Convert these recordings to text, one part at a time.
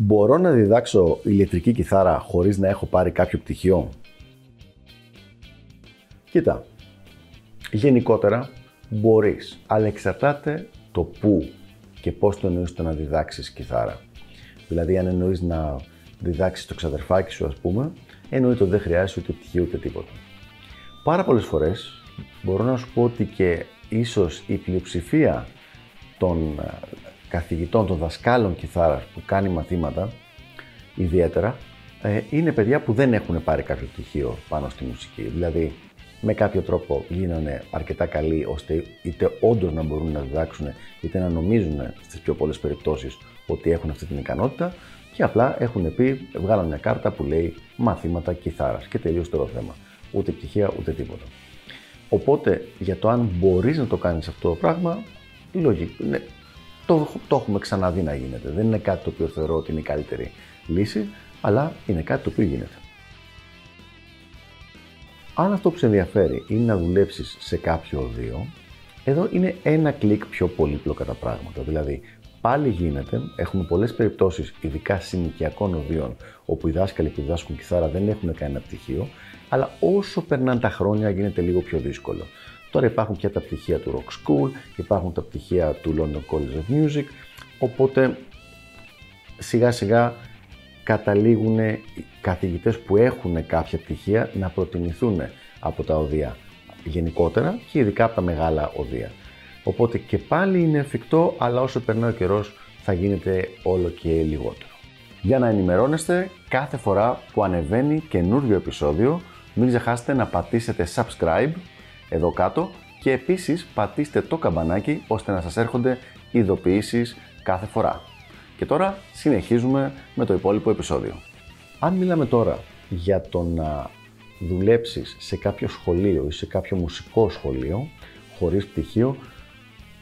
Μπορώ να διδάξω ηλεκτρική κιθάρα χωρίς να έχω πάρει κάποιο πτυχίο; Κοίτα, γενικότερα μπορείς, αλλά εξαρτάται το πού και πώς το εννοείς το να διδάξεις κιθάρα. Δηλαδή αν εννοείς να διδάξεις το ξαδερφάκι σου ας πούμε, εννοείται ότι δεν χρειάζεσαι ούτε πτυχίο ούτε τίποτα. Πάρα πολλές φορές μπορώ να σου πω ότι και ίσως η πλειοψηφία των ε, καθηγητών, των δασκάλων κιθάρας που κάνει μαθήματα, ιδιαίτερα, ε, είναι παιδιά που δεν έχουν πάρει κάποιο πτυχίο πάνω στη μουσική. Δηλαδή, με κάποιο τρόπο γίνανε αρκετά καλοί ώστε είτε όντως να μπορούν να διδάξουν, είτε να νομίζουν στις πιο πολλές περιπτώσεις ότι έχουν αυτή την ικανότητα και απλά έχουν πει, βγάλαν μια κάρτα που λέει μαθήματα κιθάρας και τελείωσε το θέμα. Ούτε πτυχία ούτε τίποτα. Οπότε για το αν μπορείς να το κάνεις αυτό το πράγμα, λογικό. Ναι, το, το έχουμε ξαναδεί να γίνεται. Δεν είναι κάτι το οποίο θεωρώ ότι είναι η καλύτερη λύση, αλλά είναι κάτι το οποίο γίνεται. Αν αυτό που σε ενδιαφέρει είναι να δουλέψεις σε κάποιο οδείο, εδώ είναι ένα κλικ πιο πολύπλοκα τα πράγματα. Δηλαδή, πάλι γίνεται, έχουμε πολλές περιπτώσεις, ειδικά συνοικιακών οδείων, όπου οι δάσκαλοι που διδάσκουν κιθάρα δεν έχουν κανένα πτυχίο, αλλά όσο περνάνε τα χρόνια γίνεται λίγο πιο δύσκολο. Τώρα υπάρχουν και τα πτυχία του Rock School, υπάρχουν τα πτυχία του London College of Music, οπότε σιγά σιγά καταλήγουν οι καθηγητές που έχουν κάποια πτυχία να προτιμηθούν από τα οδεία γενικότερα και ειδικά από τα μεγάλα οδεία. Οπότε και πάλι είναι εφικτό, αλλά όσο περνάει ο καιρός θα γίνεται όλο και λιγότερο. Για να ενημερώνεστε κάθε φορά που ανεβαίνει καινούριο επεισόδιο, μην ξεχάσετε να πατήσετε subscribe εδώ κάτω και επίσης πατήστε το καμπανάκι ώστε να σας έρχονται ειδοποιήσεις κάθε φορά. Και τώρα συνεχίζουμε με το υπόλοιπο επεισόδιο. Αν μιλάμε τώρα για το να δουλέψεις σε κάποιο σχολείο ή σε κάποιο μουσικό σχολείο χωρίς πτυχίο,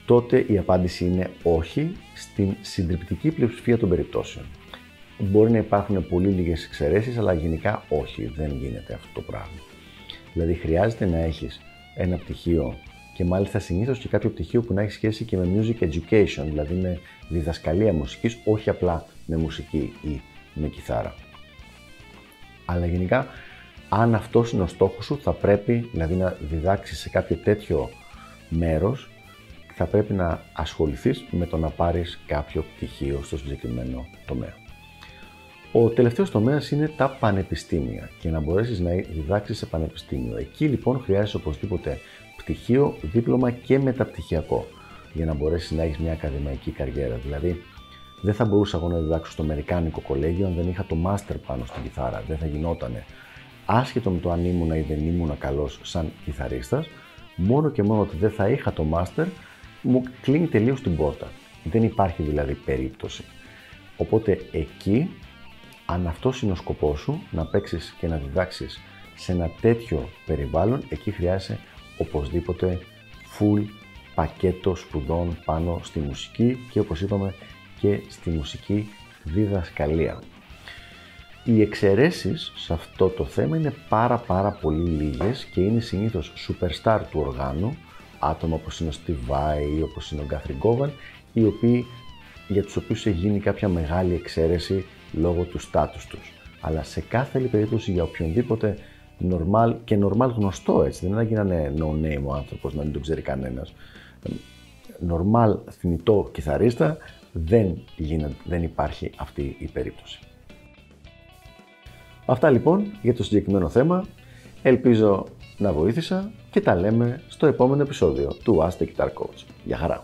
τότε η απάντηση είναι όχι στην συντριπτική πλειοψηφία των περιπτώσεων. Μπορεί να υπάρχουν πολύ λίγες εξαιρέσεις, αλλά γενικά όχι, δεν γίνεται αυτό το πράγμα. Δηλαδή χρειάζεται να έχεις ένα πτυχίο και μάλιστα συνήθως και κάποιο πτυχίο που να έχει σχέση και με music education, δηλαδή με διδασκαλία μουσικής, όχι απλά με μουσική ή με κιθάρα. Αλλά γενικά, αν αυτός είναι ο στόχος σου, θα πρέπει δηλαδή να διδάξεις σε κάποιο τέτοιο μέρος, θα πρέπει να ασχοληθείς με το να πάρεις κάποιο πτυχίο στο συγκεκριμένο τομέα. Ο τελευταίος τομέας είναι τα πανεπιστήμια και να μπορέσεις να διδάξεις σε πανεπιστήμιο. Εκεί λοιπόν χρειάζεσαι οπωσδήποτε πτυχίο, δίπλωμα και μεταπτυχιακό για να μπορέσεις να έχεις μια ακαδημαϊκή καριέρα. Δηλαδή, δεν θα μπορούσα εγώ να διδάξω στο Αμερικάνικο κολέγιο αν δεν είχα το μάστερ πάνω στην κιθάρα. Δεν θα γινότανε. Άσχετο με το αν ήμουν ή δεν ήμουν καλός σαν κιθαρίστας, μόνο και μόνο ότι δεν θα είχα το μάστερ, μου κλείνει τελείως την πόρτα. Δεν υπάρχει δηλαδή περίπτωση. Οπότε εκεί αν αυτός είναι ο σκοπός σου, να παίξεις και να διδάξεις σε ένα τέτοιο περιβάλλον, εκεί χρειάζεσαι οπωσδήποτε full πακέτο σπουδών πάνω στη μουσική και όπως είπαμε και στη μουσική διδασκαλία. Οι εξαιρέσεις σε αυτό το θέμα είναι πάρα πάρα πολύ λίγες και είναι συνήθως superstar του οργάνου, άτομα όπως είναι ο Steve Vai ή όπως είναι ο Guthrie Govan, οι οποίοι, για τους οποίους έχει γίνει κάποια μεγάλη εξαίρεση λόγω του στάτους τους. Αλλά σε κάθε άλλη περίπτωση για οποιονδήποτε normal και normal γνωστό έτσι, δεν είναι να γίνανε no name ο άνθρωπος, να μην τον ξέρει κανένας. Normal θνητό κιθαρίστα δεν, γίνεται, δεν υπάρχει αυτή η περίπτωση. Αυτά λοιπόν για το συγκεκριμένο θέμα. Ελπίζω να βοήθησα και τα λέμε στο επόμενο επεισόδιο του Ask the Guitar Coach. Γεια χαρά!